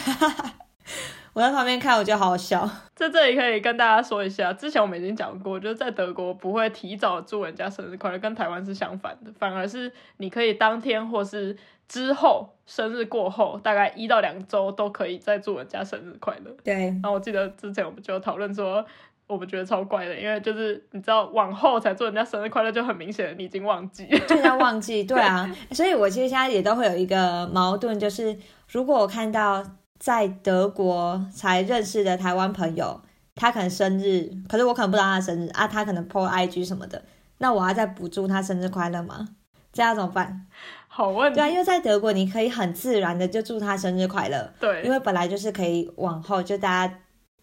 我在旁边看，我觉得好好笑。在这里可以跟大家说一下，之前我们已经讲过，就是在德国不会提早祝人家生日快乐，跟台湾是相反的，反而是你可以当天或是之后生日过后，大概一到两周都可以再祝人家生日快乐。对，然后我记得之前我们就有讨论说，我们觉得超怪的，因为就是你知道往后才祝人家生日快乐，就很明显你已经忘记。就要忘记，对啊，所以我其实现在也都会有一个矛盾，就是如果我看到在德国才认识的台湾朋友，他可能生日，可是我可能不知道他的生日啊，他可能 po IG 什么的，那我要再补祝他生日快乐吗？这样怎么办？好问题对啊，因为在德国你可以很自然的就祝他生日快乐，对因为本来就是可以往后，就大家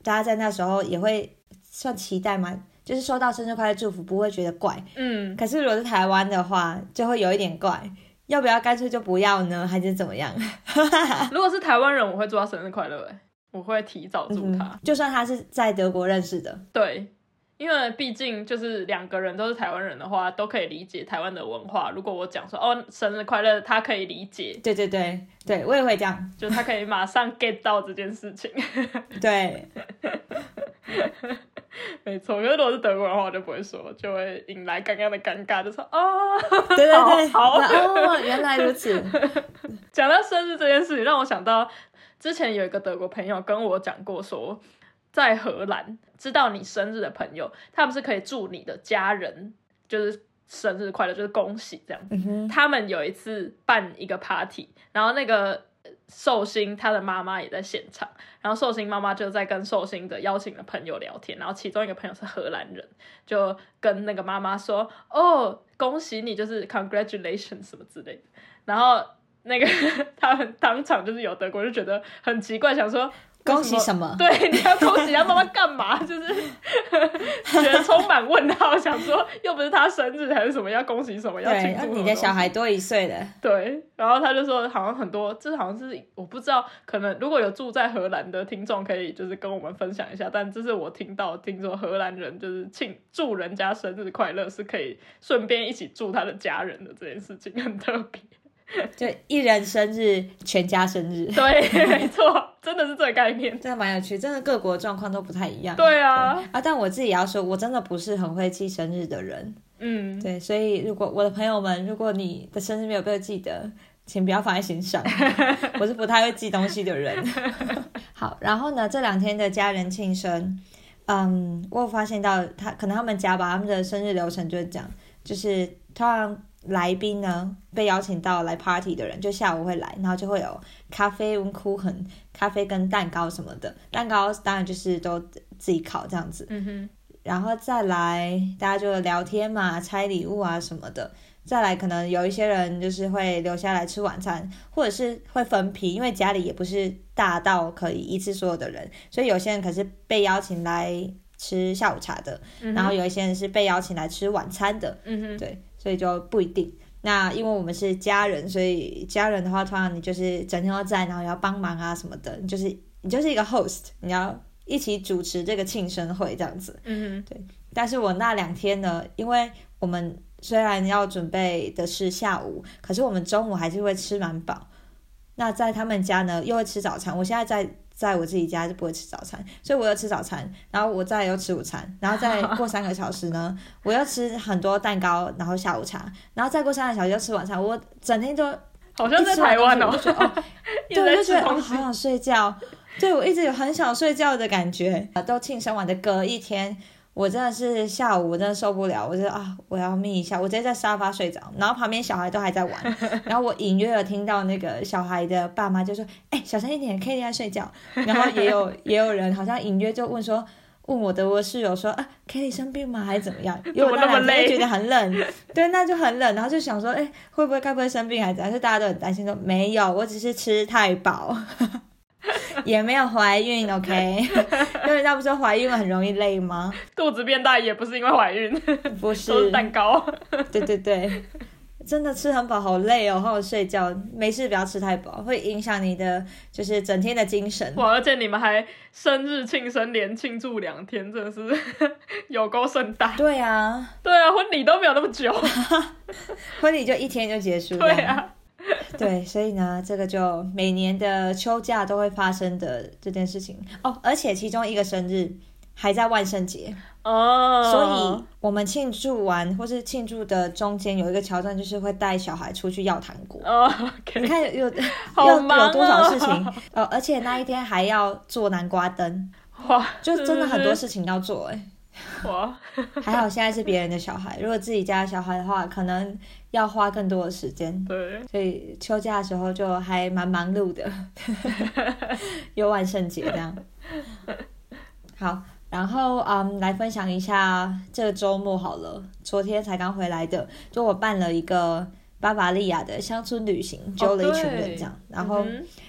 大家在那时候也会算期待嘛，就是收到生日快乐祝福不会觉得怪。嗯，可是如果是台湾的话，就会有一点怪，要不要干脆就不要呢？还是怎么样？如果是台湾人，我会祝他生日快乐，哎，我会提早祝他。嗯就算他是在德国认识的，对，因为毕竟就是两个人都是台湾人的话，都可以理解台湾的文化。如果我讲说哦生日快乐，他可以理解，对对对对，我也会这样，就他可以马上 get 到这件事情。对 没错，可是如果是德国人的话，我就不会说，就会引来刚刚的尴尬，就说哦，对对对，哦，原来如此，讲到生日这件事情，让我想到之前有一个德国朋友跟我讲过说，在荷兰知道你生日的朋友，他们是可以祝你的家人就是生日快乐，就是恭喜这样。嗯，他们有一次办一个 party，然后那个呃寿星他的妈妈也在现场，然后寿星妈妈就在跟寿星的邀请的朋友聊天，然后其中一个朋友是荷兰人，就跟那个妈妈说：“哦，恭喜你，就是 congratulations 什么之类的。”然后那个 他们当场就是有德国就觉得很奇怪，想说。恭喜什么？对，你要恭喜他妈妈干嘛？就是 觉得充满问号，想说又不是他生日还是什么，要恭喜什么，要，庆祝你的小孩多一岁了，对，然后他就说，好像很多，这好像是我不知道，可能如果有住在荷兰的听众，可以就是跟我们分享一下。但这是我听到，听说荷兰人就是庆祝人家生日快乐，是可以顺便一起祝他的家人的这件事情，很特别。就一人生日，全家生日，对，没错，真的是这个概念。真的蛮有趣，真的各国状况都不太一样。对啊，啊，但我自己也要说，我真的不是很会记生日的人。嗯，对，所以如果我的朋友们，如果你的生日没有被我记得，请不要放在心上。我是不太会记东西的人。好，然后呢，这两天的家人庆生，嗯，我有发现到他可能他们家吧，他们的生日流程就是这样，就是通常来宾呢被邀请到来 party 的人，就下午会来，然后就会有咖啡、温库很咖啡跟蛋糕什么的，蛋糕当然就是都自己烤这样子。嗯哼，然后再来大家就聊天嘛，拆礼物啊什么的。再来，可能有一些人就是会留下来吃晚餐，或者是会分批，因为家里也不是大到可以一次所有的人，所以有些人可是被邀请来吃下午茶的，嗯然后有一些人是被邀请来吃晚餐的，嗯哼，对，所以就不一定。那因为我们是家人，所以家人的话，通常你就是整天都在，然后要帮忙啊什么的，你就是你就是一个 host，你要一起主持这个庆生会这样子。嗯对。但是我那两天呢，因为我们虽然要准备的是下午，可是我们中午还是会吃蛮饱。那在他们家呢，又会吃早餐。我现在在在我自己家就不会吃早餐，所以我要吃早餐，然后我再要吃午餐，然后再过三个小时呢，我要吃很多蛋糕，然后下午茶，然后再过三个小时要吃晚餐。我整天都好像在台湾哦，对，我就觉得哦，好想睡觉。对我一直有很想睡觉的感觉。都庆生完的隔一天。我真的是下午，我真的受不了，我就啊，我要眯一下，我直接在沙发睡着，然后旁边小孩都还在玩，然后我隐约有听到那个小孩的爸妈就说：“哎，小声一点，Kitty 在睡觉。”然后也有也有人好像隐约就问说，问我的我室友说：“啊，Kitty 生病吗？还是怎么样？” 因为我那两天觉得很冷，对，那就很冷，然后就想说：“哎，会不会该不会生病还是？”怎样是大家都很担心，说没有，我只是吃太饱。也没有怀孕，OK？因为人家不是说怀孕了很容易累吗？肚子变大也不是因为怀孕，不是，都是蛋糕。对对对，真的吃很饱好累哦，好好睡觉，没事不要吃太饱，会影响你的就是整天的精神。哇，而且你们还生日庆生连庆祝两天，真的是有够盛大。对啊，对啊，婚礼都没有那么久，婚礼就一天就结束。对啊。对，所以呢，这个就每年的秋假都会发生的这件事情。哦，而且其中一个生日还在万圣节。哦，所以我们庆祝完或是庆祝的中间有一个桥段，就是会带小孩出去要糖果。哦。你看有要 有多少事情。哦，而且那一天还要做南瓜灯，哇，就真的很多事情要做哎。哇，还好现在是别人的小孩，如果自己家的小孩的话，可能要花更多的时间。对，所以休假的时候就还蛮忙碌的，有万圣节这样。好，然后嗯，来分享一下这个周末好了，昨天才刚回来的，就我办了一个巴伐利亚的乡村旅行，揪了一群人这样，然后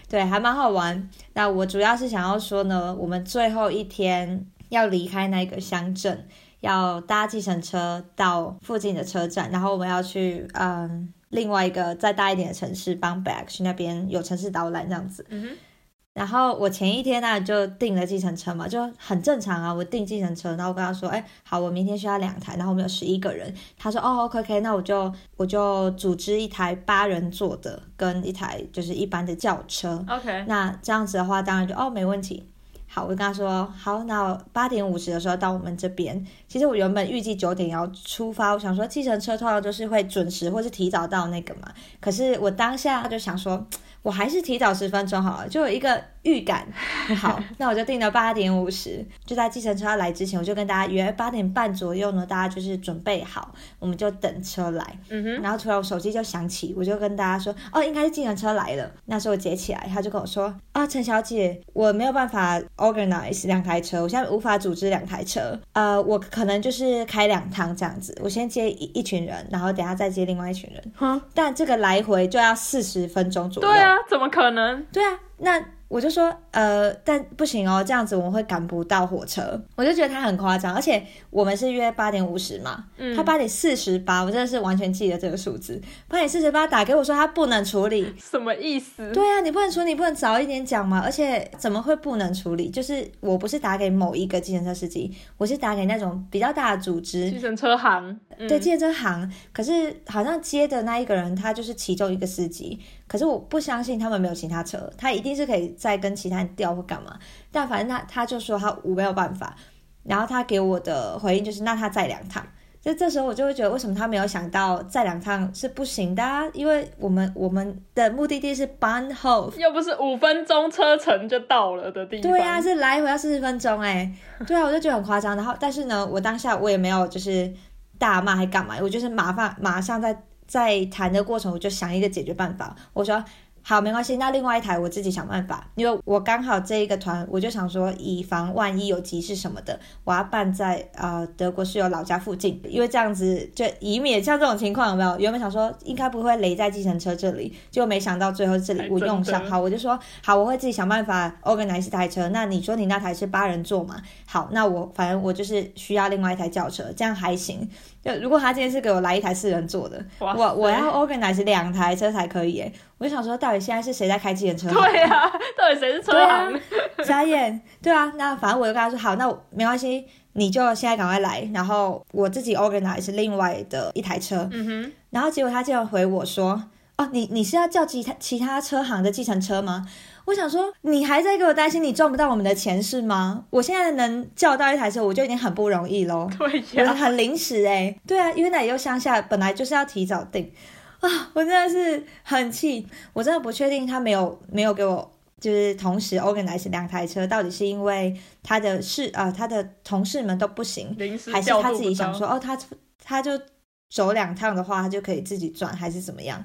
对，还蛮好玩。那我主要是想要说呢，我们最后一天。要离开那个乡镇，要搭计程车到附近的车站，然后我们要去嗯另外一个再大一点的城市帮 back 去那边有城市导览这样子。嗯然后我前一天呢就订了计程车嘛，就很正常啊。我订计程车，然后我跟他说，哎，好，我明天需要两台，然后我们有十一个人。他说，哦，OK OK，那我就我就组织一台八人座的跟一台就是一般的轿车。OK，那这样子的话，当然就哦没问题。好，我就跟他说好，那八点五十的时候到我们这边。其实我原本预计九点要出发，我想说计程车通常都是会准时或是提早到那个嘛。可是我当下就想说。我还是提早十分钟好了，就有一个预感。好，那我就定了八点五十，就在计程车要来之前，我就跟大家约八点半左右呢，大家就是准备好，我们就等车来。嗯哼。然后突然我手机就响起，我就跟大家说，哦，应该是计程车来了。那时候我接起来，他就跟我说，啊，陈小姐，我没有办法 organize 两台车，我现在无法组织两台车。呃，我可能就是开两趟这样子，我先接一一群人，然后等下再接另外一群人。哼但这个来回就要四十分钟左右。对啊。怎么可能？对啊，那我就说，呃，但不行哦，这样子我们会赶不到火车。我就觉得他很夸张，而且我们是约八点五十嘛，他八点四十八，我真的是完全记得这个数字。八点四十八打给我说他不能处理，什么意思？对啊，你不能处理，不能早一点讲嘛。而且怎么会不能处理？就是我不是打给某一个计程车司机，我是打给那种比较大的组织，计程车行，对，计程车行。可是好像接的那一个人，他就是其中一个司机。可是我不相信他们没有其他车，他一定是可以再跟其他人调或干嘛。但反正他他就说他我没有办法，然后他给我的回应就是那他再两趟。就这时候我就会觉得为什么他没有想到再两趟是不行的？因为我们我们的目的地是 Banhof，又不是五分钟车程就到了的地方。对啊，是来回要四十分钟哎。对啊，我就觉得很夸张。然后但是呢，我当下我也没有就是大骂还干嘛，我就是马上马上在。在谈的过程，我就想一个解决办法。我说：“好，没关系，那另外一台我自己想办法，因为我刚好这一个团，我就想说，以防万一有急事什么的，我要办在呃德国室友老家附近，因为这样子就以免像这种情况有没有？原本想说应该不会雷在计程车这里，结果没想到最后这里我用上，好，我就说好，我会自己想办法 organize 台车。那你说你那台是八人座嘛？好，那我反正我就是需要另外一台轿车，这样还行。就如果他今天是给我来一台四人座的，我我要 organize 两台车才可以耶。我就想说，到底现在是谁在开计程车？对呀，到底谁是车行？眨眼，对啊，那反正我就跟他说好，那没关系，你就现在赶快来，然后我自己 organize 另外的一台车。嗯哼，然后结果他就回我说，哦，你你是要叫其他其他车行的计程车吗？我想说，你还在给我担心你赚不到我们的钱是吗？我现在能叫到一台车，我就已经很不容易喽。对呀，很临时哎，对啊，因为那里又乡下，本来就是要提早订。啊，我真的是很气，我真的不确定他没有没有给我就是同时 organize 两台车，到底是因为他的事啊，他的同事们都不行，还是他自己想说哦，他他就走两趟的话，他就可以自己转，还是怎么样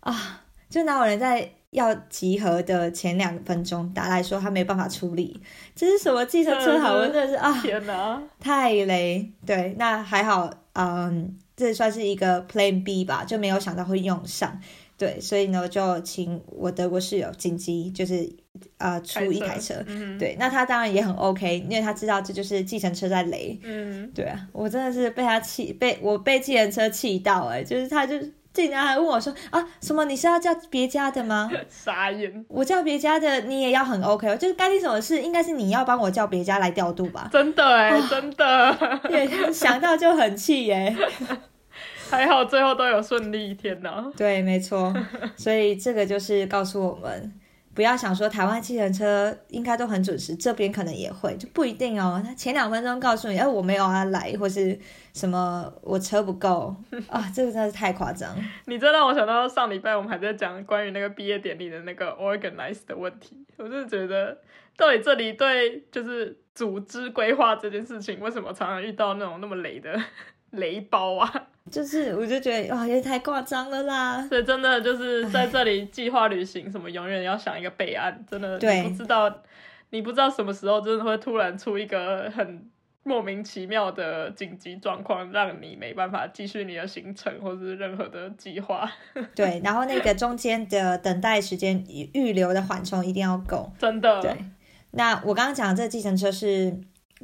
啊？就哪有人在要集合的前两分钟打来说他没办法处理？这是什么计程车好？真的是啊，天哪，太雷！对，那还好，嗯。这算是一个 Plan B 吧，就没有想到会用上，对，所以呢，就请我德国室友紧急就是呃出一台车，对，那他当然也很 OK，因为他知道这就是计程车在雷，嗯，对啊，我真的是被他气，被我被计程车气到哎，就是他就竟然还问我说啊什么你是要叫别家的吗？傻眼，我叫别家的你也要很 OK，就是该听什么事应该是你要帮我叫别家来调度吧？真的哎，真的，对，想到就很气耶。还好最后都有顺利，天哪！对，没错，所以这个就是告诉我们，不要想说台湾计程车应该都很准时，这边可能也会，就不一定哦。他前两分钟告诉你，哎，我没有啊来，或是什么我车不够 啊，这个真的是太夸张。你这让我想到上礼拜我们还在讲关于那个毕业典礼的那个 organize 的问题，我就是觉得到底这里对就是组织规划这件事情，为什么常常遇到那种那么雷的？雷包啊，就是我就觉得哇，也太夸张了啦！所以真的就是在这里计划旅行，什么永远要想一个备案，真的你不知道，你不知道什么时候真的会突然出一个很莫名其妙的紧急状况，让你没办法继续你的行程或是任何的计划。对，然后那个中间的等待时间预留的缓冲一定要够，真的。对，那我刚刚讲的这个计程车是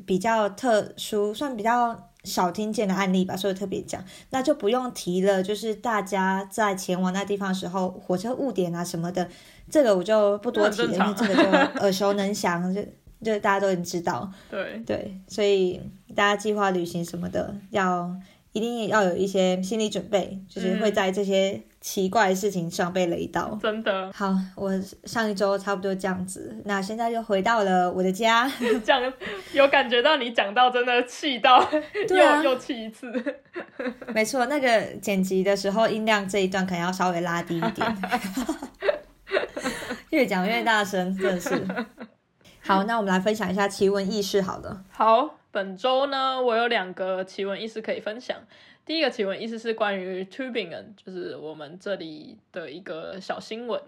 比较特殊，算比较。少听见的案例吧，所以特别讲，那就不用提了。就是大家在前往那地方的时候，火车误点啊什么的，这个我就不多提了，因为这个就耳熟能详，就 就大家都已经知道。对对，所以大家计划旅行什么的要。一定要有一些心理准备，就是会在这些奇怪的事情上被雷到。真的。好，我上一周差不多这样子，那现在就回到了我的家。讲有感觉到你讲到真的气到，又又气一次。没错，那个剪辑的时候音量这一段可能要稍微拉低一点。越讲越大声，真的是。好，那我们来分享一下奇闻异事，好了。好。本周呢，我有两个奇闻异事可以分享。第一个奇闻异事是关于 Tubingen，就是我们这里的一个小新闻，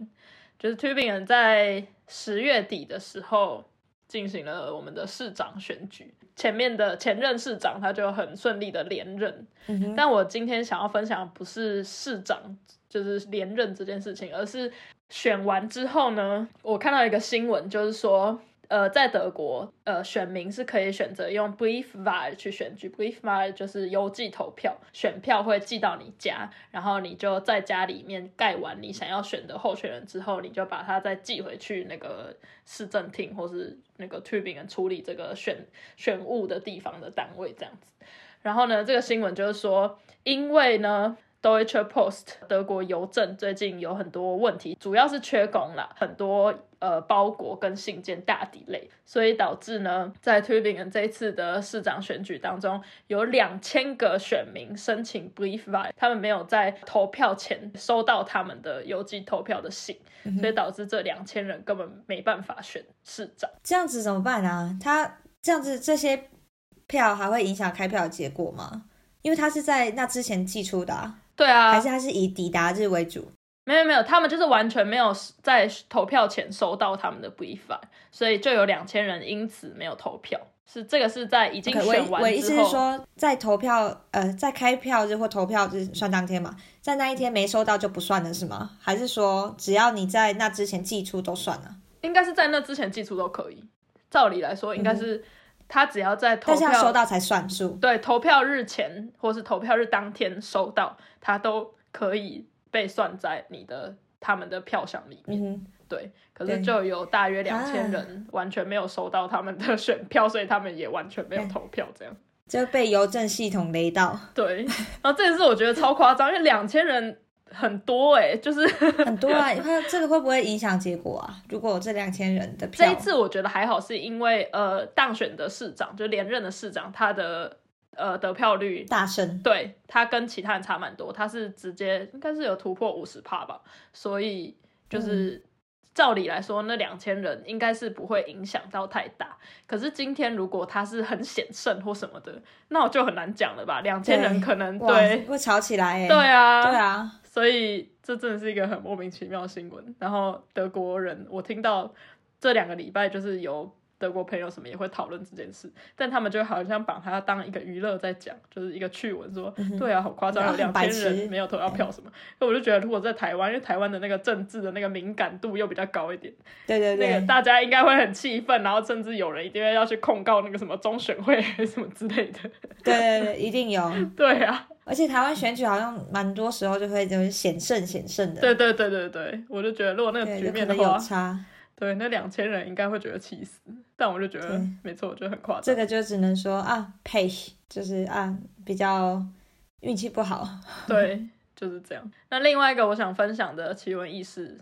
就是 Tubingen 在十月底的时候进行了我们的市长选举，前面的前任市长他就很顺利的连任。但我今天想要分享不是市长就是连任这件事情，而是选完之后呢，我看到一个新闻，就是说。呃，在德国，呃，选民是可以选择用 Briefwahl 去选举，Briefwahl 就是邮寄投票，选票会寄到你家，然后你就在家里面盖完你想要选的候选人之后，你就把它再寄回去那个市政厅或是那个 Tubingen 处理这个选选务的地方的单位这样子。然后呢，这个新闻就是说，因为呢。Deutsche Post 德国邮政最近有很多问题，主要是缺工啦，很多呃包裹跟信件大抵累，所以导致呢，在 Tübingen 这一次的市长选举当中，有两千个选民申请 Briefwahl，他们没有在投票前收到他们的邮寄投票的信，所以导致这两千人根本没办法选市长。这样子怎么办啊？他这样子这些票还会影响开票结果吗？因为他是在那之前寄出的。对啊，还是他是以抵达日为主？没有没有，他们就是完全没有在投票前收到他们的 brief，所以就有两千人因此没有投票。是这个是在已经选完我意思，是说，在投票呃，在开票日或投票日算当天嘛，在那一天没收到就不算了是吗？还是说只要你在那之前寄出都算了？应该是在那之前寄出都可以。照理来说，应该是他只要在投嗯但是要收到才算数。对投票日前或是投票日当天收到，他都可以被算在你的他们的票箱里面。嗯，对，可是就有大约两千啊人完全没有收到他们的选票，所以他们也完全没有投票，这样。就被邮政系统雷到，对，然后这件事我觉得超夸张，因为两千人很多哎、就是很多啊。会这个会不会影响结果啊？如果有这两千人的票，这一次我觉得还好，是因为呃当选的市长就连任的市长，他的呃得票率大胜，对他跟其他人差蛮多，他是直接应该是有突破五十帕吧，所以就是、照理来说，那两千人应该是不会影响到太大。可是今天如果他是很险胜或什么的，那我就很难讲了吧？两千人可能哇对会吵起来哎。对啊，对啊，所以这真的是一个很莫名其妙的新闻。然后德国人，我听到这两个礼拜就是有德国朋友什么也会讨论这件事，但他们就好像把它当一个娱乐在讲，就是一个趣闻说，对啊，好夸张，有啊两千人没有投到票什么。那我就觉得，如果在台湾，因为台湾的那个政治的那个敏感度又比较高一点，对对对那个对，大家应该会很气愤，然后甚至有人一定会要去控告那个什么中选会什么之类的。对对对，一定有。对啊，而且台湾选举好像蛮多时候就会就是险胜险胜的，对对对对对，我就觉得如果那个，局面的话，差。对，那两千人应该会觉得气死，但我就觉得对没错，我觉得很夸张。这个就只能说啊，呸，就是啊，比较运气不好。对，就是这样。那另外一个我想分享的奇闻异事，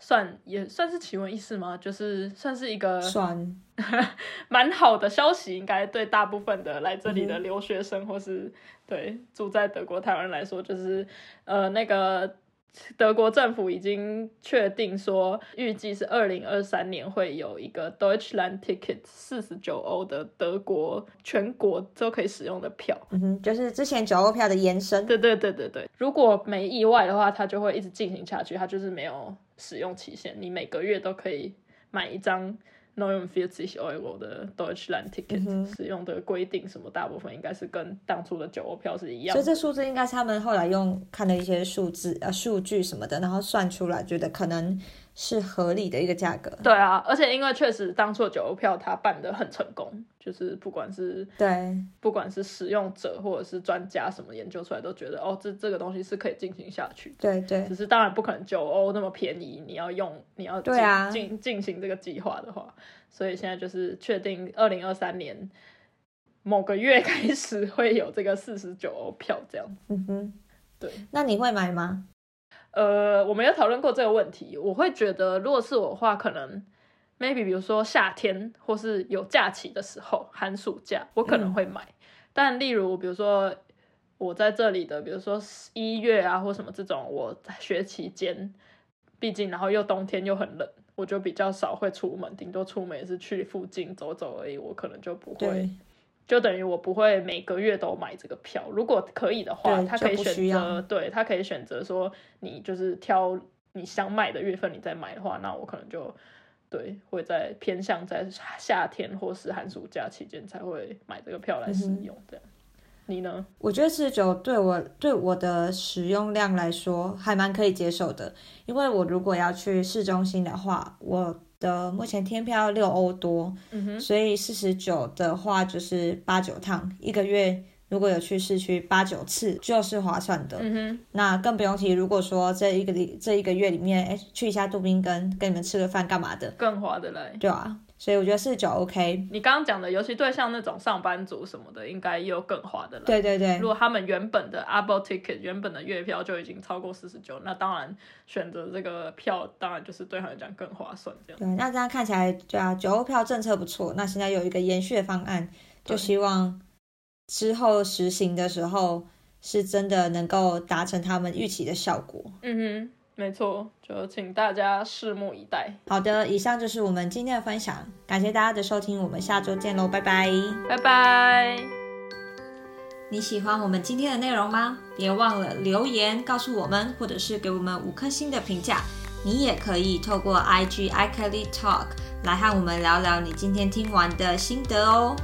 算也算是奇闻异事吗？就是算是一个算，蛮好的消息，应该对大部分的来这里的嗯留学生或是对住在德国台湾人来说，就是呃那个。德国政府已经确定说，预计是二零二三年会有一个 Deutschland Ticket 四十九欧的德国全国都可以使用的票。嗯哼，就是之前九欧票的延伸。对对对对对，如果没意外的话，它就会一直进行下去，它就是没有使用期限，你每个月都可以买一张 n o n f i f t y euro 的 Deutschland ticket，、嗯使用的规定什么大部分应该是跟当初的九欧票是一样。所以这数字应该是他们后来用看的一些数字呃数据什么的，然后算出来，觉得可能是合理的一个价格。对啊，而且因为确实当初的九欧票它办的很成功，就是不管是对不管是使用者或者是专家什么研究出来，都觉得哦，这这个东西是可以进行下去的。对对只是当然不可能九欧那么便宜，你要用你要进对啊进进行这个计划的话，所以现在就是确定二零二三年某个月开始会有这个四十九欧票这样。嗯哼，对。那你会买吗？呃，我们有讨论过这个问题，我会觉得如果是我的话，可能 maybe 比如说夏天或是有假期的时候，寒暑假我可能会买，但例如比如说。我在这里的，比如说一月啊或什么这种，我学期间，毕竟然后又冬天又很冷，我就比较少会出门，顶多出门也是去附近走走而已，我可能就不会对，就等于我不会每个月都买这个票。如果可以的话，他可以选择，对他可以选择说，你就是挑你想买的月份，你再买的话，那我可能就对会在偏向在夏天或是寒暑假期间才会买这个票来使嗯用。这样，你呢？我觉得四十九对我对我的使用量来说还蛮可以接受的，因为我如果要去市中心的话，我的目前天票六欧多，嗯哼，所以四十九的话就是八九趟，一个月如果有去市区八九次就是划算的。嗯哼，那更不用提，如果说这一个里这一个月里面，哎，去一下杜宾根，跟你们吃个饭干嘛的，更划得来。对啊，所以我觉得四十九 OK。你刚刚讲的，尤其对像那种上班族什么的，应该又更划得来。对对对如，果他们原本的 Apple Ticket 原本的月票就已经超过四十九，那当然选择这个票，当然就是对他们讲更划算。这样，对，那这样看起来，对啊，九欧票政策不错。那现在有一个延续的方案，就希望之后实行的时候是真的能够达成他们预期的效果。嗯哼，没错，就请大家拭目以待，好的，以上就是我们今天的分享，感谢大家的收听，我们下周见喽，拜拜。拜拜。你喜欢我们今天的内容吗？别忘了留言告诉我们，或者是给我们五颗星的评价。你也可以透过 IG iKelly Talk 来和我们聊聊你今天听完的心得哦。